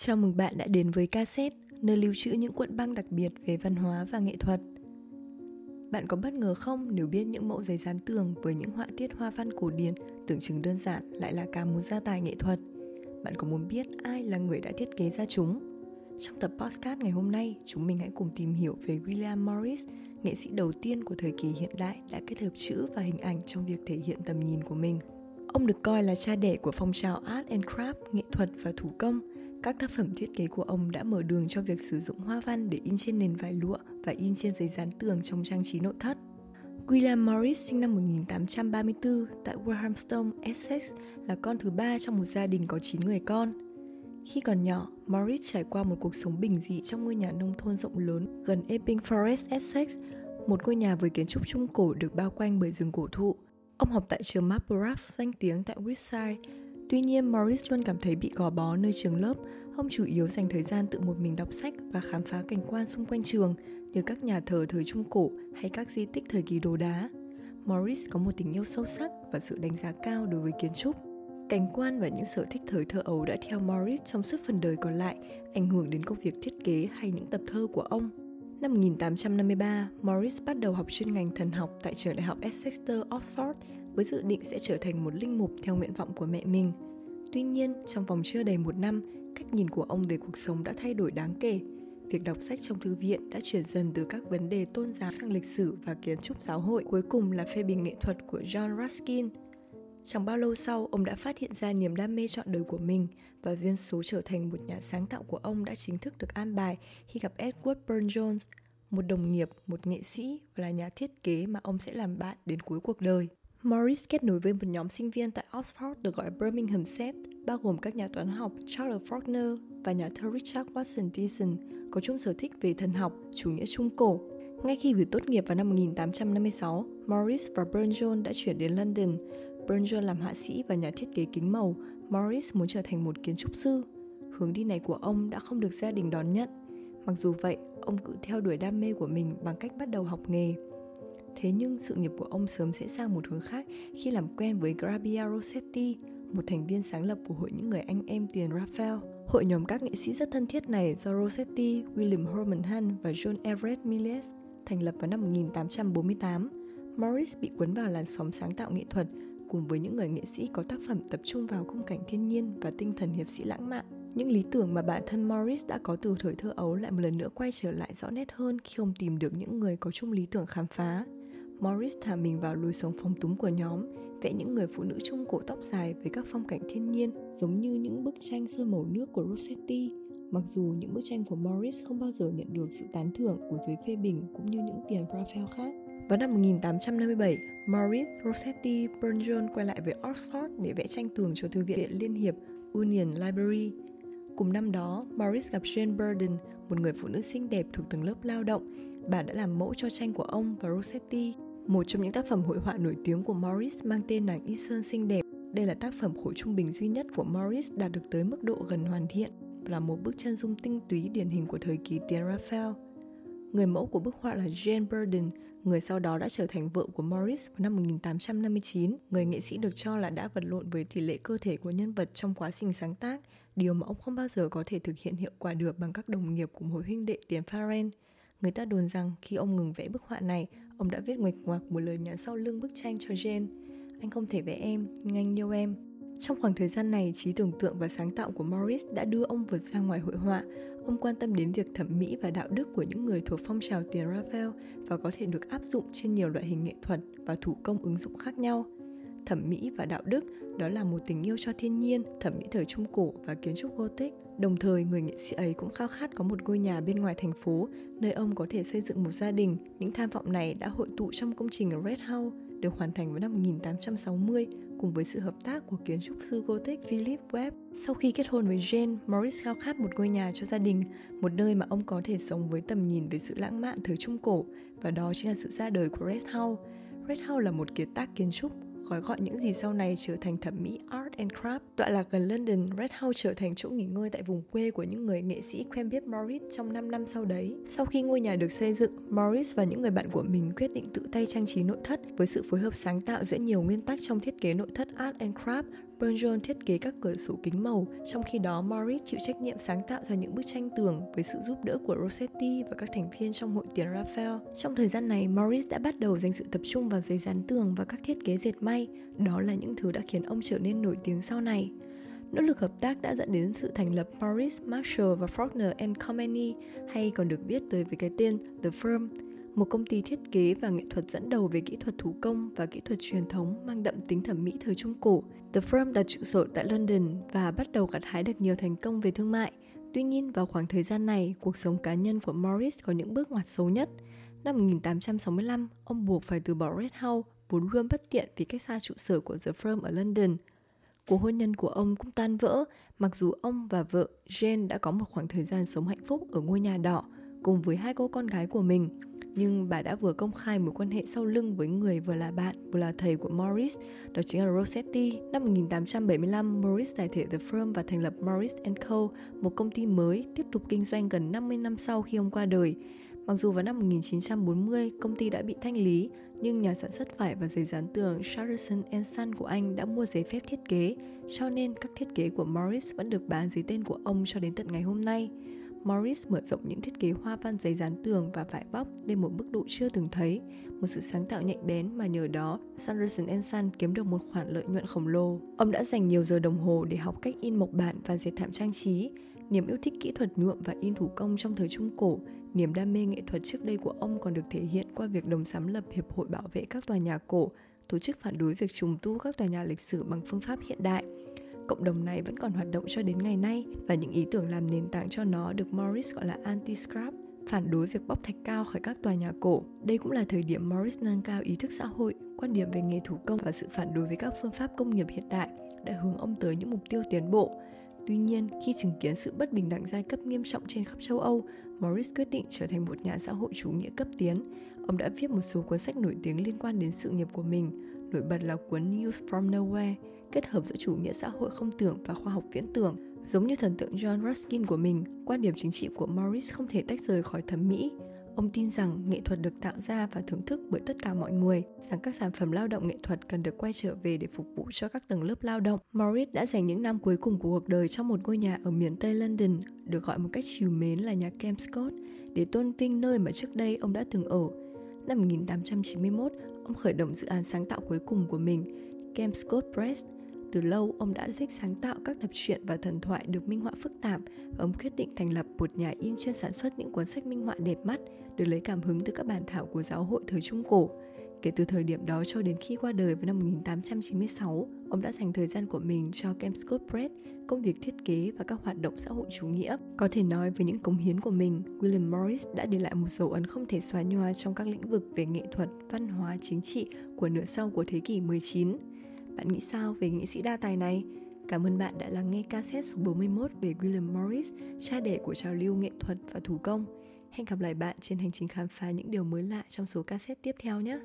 Chào mừng bạn đã đến với cassette, nơi lưu trữ những cuộn băng đặc biệt về văn hóa và nghệ thuật. Bạn có bất ngờ không nếu biết những mẫu giấy dán tường với những họa tiết hoa văn cổ điển tưởng chừng đơn giản lại là cả một gia tài nghệ thuật? Bạn có muốn biết ai là người đã thiết kế ra chúng? Trong tập podcast ngày hôm nay, chúng mình hãy cùng tìm hiểu về William Morris, nghệ sĩ đầu tiên của thời kỳ hiện đại đã kết hợp chữ và hình ảnh trong việc thể hiện tầm nhìn của mình. Ông được coi là cha đẻ của phong trào art and craft, nghệ thuật và thủ công. Các tác phẩm thiết kế của ông đã mở đường cho việc sử dụng hoa văn để in trên nền vải lụa và in trên giấy dán tường trong trang trí nội thất. William Morris sinh năm 1834 tại Warhamston, Essex là con thứ ba trong một gia đình có 9 người con. Khi còn nhỏ, Morris trải qua một cuộc sống bình dị trong ngôi nhà nông thôn rộng lớn gần Epping Forest, Essex, một ngôi nhà với kiến trúc trung cổ được bao quanh bởi rừng cổ thụ. Ông học tại trường Mapplegraph danh tiếng tại Wiltshire. Tuy nhiên, Morris luôn cảm thấy bị gò bó nơi trường lớp. Ông chủ yếu dành thời gian tự một mình đọc sách và khám phá cảnh quan xung quanh trường, như các nhà thờ thời Trung Cổ hay các di tích thời kỳ đồ đá. Morris có một tình yêu sâu sắc và sự đánh giá cao đối với kiến trúc. Cảnh quan và những sở thích thời thơ ấu đã theo Morris trong suốt phần đời còn lại, ảnh hưởng đến công việc thiết kế hay những tập thơ của ông. Năm 1853, Morris bắt đầu học chuyên ngành thần học tại trường đại học Exeter, Oxford với dự định sẽ trở thành một linh mục theo nguyện vọng của mẹ mình. Tuy nhiên, trong vòng chưa đầy một năm, cách nhìn của ông về cuộc sống đã thay đổi đáng kể. Việc đọc sách trong thư viện đã chuyển dần từ các vấn đề tôn giáo sang lịch sử và kiến trúc giáo hội, cuối cùng là phê bình nghệ thuật của John Ruskin. Chẳng bao lâu sau, ông đã phát hiện ra niềm đam mê chọn đời của mình và duyên số trở thành một nhà sáng tạo của ông đã chính thức được an bài khi gặp Edward Burne-Jones, một đồng nghiệp, một nghệ sĩ và là nhà thiết kế mà ông sẽ làm bạn đến cuối cuộc đời. Morris kết nối với một nhóm sinh viên tại Oxford được gọi Birmingham Set, bao gồm các nhà toán học Charles Faulkner và nhà thơ Richard Watson Dyson, có chung sở thích về thần học, chủ nghĩa trung cổ. Ngay khi vừa tốt nghiệp vào năm 1856, Morris và Burne-Jones đã chuyển đến London. Burne-Jones làm họa sĩ và nhà thiết kế kính màu, Morris muốn trở thành một kiến trúc sư. Hướng đi này của ông đã không được gia đình đón nhận. Mặc dù vậy, ông cứ theo đuổi đam mê của mình bằng cách bắt đầu học nghề. Thế nhưng sự nghiệp của ông sớm sẽ sang một hướng khác khi làm quen với Grabia Rossetti, một thành viên sáng lập của hội những người anh em tiền Raphael. Hội nhóm các nghệ sĩ rất thân thiết này do Rossetti, William Herman Hunt và John Everett Millais thành lập vào năm 1848. Morris bị cuốn vào làn sóng sáng tạo nghệ thuật cùng với những người nghệ sĩ có tác phẩm tập trung vào khung cảnh thiên nhiên và tinh thần hiệp sĩ lãng mạn. Những lý tưởng mà bản thân Morris đã có từ thời thơ ấu lại một lần nữa quay trở lại rõ nét hơn khi ông tìm được những người có chung lý tưởng khám phá. Morris thả mình vào lối sống phong túng của nhóm, vẽ những người phụ nữ trung cổ tóc dài với các phong cảnh thiên nhiên giống như những bức tranh sơn màu nước của Rossetti. Mặc dù những bức tranh của Morris không bao giờ nhận được sự tán thưởng của giới phê bình cũng như những tiền Raphael khác. Vào năm 1857, Morris, Rossetti, Burne-Jones quay lại với Oxford để vẽ tranh tường cho Thư viện Liên hiệp Union Library. Cùng năm đó, Morris gặp Jane Burden, một người phụ nữ xinh đẹp thuộc tầng lớp lao động. Bà đã làm mẫu cho tranh của ông và Rossetti. Một trong những tác phẩm hội họa nổi tiếng của Morris mang tên nàng Y Sơn xinh đẹp. Đây là tác phẩm khối trung bình duy nhất của Morris đạt được tới mức độ gần hoàn thiện là một bức chân dung tinh túy điển hình của thời kỳ tiền Raphael. Người mẫu của bức họa là Jane Burden, người sau đó đã trở thành vợ của Morris vào năm 1859. Người nghệ sĩ được cho là đã vật lộn với tỷ lệ cơ thể của nhân vật trong quá trình sáng tác, điều mà ông không bao giờ có thể thực hiện hiệu quả được bằng các đồng nghiệp của hội huynh đệ tiền Farren. Người ta đồn rằng khi ông ngừng vẽ bức họa này, ông đã viết nguệch ngoạc một lời nhắn sau lưng bức tranh cho Jane. Anh không thể vẽ em, nhưng anh yêu em. Trong khoảng thời gian này, trí tưởng tượng và sáng tạo của Morris đã đưa ông vượt ra ngoài hội họa. Ông quan tâm đến việc thẩm mỹ và đạo đức của những người thuộc phong trào tiền Raphael và có thể được áp dụng trên nhiều loại hình nghệ thuật và thủ công ứng dụng khác nhau. Thẩm mỹ và đạo đức đó là một tình yêu cho thiên nhiên, thẩm mỹ thời Trung Cổ và kiến trúc Gothic. Đồng thời, người nghệ sĩ ấy cũng khao khát có một ngôi nhà bên ngoài thành phố, nơi ông có thể xây dựng một gia đình. Những tham vọng này đã hội tụ trong công trình Red House, được hoàn thành vào năm 1860 cùng với sự hợp tác của kiến trúc sư Gothic Philip Webb. Sau khi kết hôn với Jane, Morris khao khát một ngôi nhà cho gia đình, một nơi mà ông có thể sống với tầm nhìn về sự lãng mạn thời Trung Cổ, và đó chính là sự ra đời của Red House. Red House là một kiệt tác kiến trúc gói gọn những gì sau này trở thành thẩm mỹ art and craft. Tọa lạc gần London, Red House trở thành chỗ nghỉ ngơi tại vùng quê của những người nghệ sĩ quen biết Morris trong 5 năm sau đấy. Sau khi ngôi nhà được xây dựng, Morris và những người bạn của mình quyết định tự tay trang trí nội thất với sự phối hợp sáng tạo giữa nhiều nguyên tắc trong thiết kế nội thất art and craft. Burne thiết kế các cửa sổ kính màu, trong khi đó Morris chịu trách nhiệm sáng tạo ra những bức tranh tường với sự giúp đỡ của Rossetti và các thành viên trong hội tiền Raphael. Trong thời gian này, Morris đã bắt đầu dành sự tập trung vào giấy dán tường và các thiết kế dệt may. Đó là những thứ đã khiến ông trở nên nổi tiếng sau này. Nỗ lực hợp tác đã dẫn đến sự thành lập Morris, Marshall và Faulkner and Company, hay còn được biết tới với cái tên The Firm, một công ty thiết kế và nghệ thuật dẫn đầu về kỹ thuật thủ công và kỹ thuật truyền thống mang đậm tính thẩm mỹ thời Trung Cổ. The Firm đặt trụ sở tại London và bắt đầu gặt hái được nhiều thành công về thương mại. Tuy nhiên, vào khoảng thời gian này, cuộc sống cá nhân của Morris có những bước ngoặt xấu nhất. Năm 1865, ông buộc phải từ bỏ Red House, vốn luôn bất tiện vì cách xa trụ sở của The Firm ở London. Cuộc hôn nhân của ông cũng tan vỡ, mặc dù ông và vợ Jane đã có một khoảng thời gian sống hạnh phúc ở ngôi nhà đỏ cùng với hai cô con gái của mình nhưng bà đã vừa công khai mối quan hệ sau lưng với người vừa là bạn vừa là thầy của Morris, đó chính là Rossetti. Năm 1875, Morris giải thể The Firm và thành lập Morris Co, một công ty mới tiếp tục kinh doanh gần 50 năm sau khi ông qua đời. Mặc dù vào năm 1940 công ty đã bị thanh lý, nhưng nhà sản xuất vải và giấy dán tường Charleston Son của anh đã mua giấy phép thiết kế, cho nên các thiết kế của Morris vẫn được bán dưới tên của ông cho đến tận ngày hôm nay. Morris mở rộng những thiết kế hoa văn giấy dán tường và vải bóc lên một mức độ chưa từng thấy, một sự sáng tạo nhạy bén mà nhờ đó Sanderson Son kiếm được một khoản lợi nhuận khổng lồ. Ông đã dành nhiều giờ đồng hồ để học cách in mộc bản và dệt thảm trang trí. Niềm yêu thích kỹ thuật nhuộm và in thủ công trong thời Trung Cổ, niềm đam mê nghệ thuật trước đây của ông còn được thể hiện qua việc đồng sáng lập Hiệp hội Bảo vệ các tòa nhà cổ, tổ chức phản đối việc trùng tu các tòa nhà lịch sử bằng phương pháp hiện đại – Cộng đồng này vẫn còn hoạt động cho đến ngày nay và những ý tưởng làm nền tảng cho nó được Morris gọi là anti-scrap, phản đối việc bóc thạch cao khỏi các tòa nhà cổ. Đây cũng là thời điểm Morris nâng cao ý thức xã hội, quan điểm về nghề thủ công và sự phản đối với các phương pháp công nghiệp hiện đại đã hướng ông tới những mục tiêu tiến bộ. Tuy nhiên, khi chứng kiến sự bất bình đẳng giai cấp nghiêm trọng trên khắp châu Âu, Morris quyết định trở thành một nhà xã hội chủ nghĩa cấp tiến. Ông đã viết một số cuốn sách nổi tiếng liên quan đến sự nghiệp của mình, nổi bật là cuốn News from Nowhere, kết hợp giữa chủ nghĩa xã hội không tưởng và khoa học viễn tưởng. Giống như thần tượng John Ruskin của mình, quan điểm chính trị của Morris không thể tách rời khỏi thẩm mỹ. Ông tin rằng nghệ thuật được tạo ra và thưởng thức bởi tất cả mọi người, rằng các sản phẩm lao động nghệ thuật cần được quay trở về để phục vụ cho các tầng lớp lao động. Morris đã dành những năm cuối cùng của cuộc đời trong một ngôi nhà ở miền Tây London, được gọi một cách trìu mến là nhà Kem Scott, để tôn vinh nơi mà trước đây ông đã từng ở. Năm 1891, ông khởi động dự án sáng tạo cuối cùng của mình, Camp Scott Press, từ lâu, ông đã thích sáng tạo các tập truyện và thần thoại được minh họa phức tạp và ông quyết định thành lập một nhà in chuyên sản xuất những cuốn sách minh họa đẹp mắt được lấy cảm hứng từ các bản thảo của giáo hội thời Trung Cổ. Kể từ thời điểm đó cho đến khi qua đời vào năm 1896, ông đã dành thời gian của mình cho Scott Press, công việc thiết kế và các hoạt động xã hội chủ nghĩa. Có thể nói với những cống hiến của mình, William Morris đã để lại một dấu ấn không thể xóa nhòa trong các lĩnh vực về nghệ thuật, văn hóa, chính trị của nửa sau của thế kỷ 19. Bạn nghĩ sao về nghệ sĩ đa tài này? Cảm ơn bạn đã lắng nghe cassette số 41 về William Morris, cha đẻ của trào lưu nghệ thuật và thủ công. Hẹn gặp lại bạn trên hành trình khám phá những điều mới lạ trong số cassette tiếp theo nhé!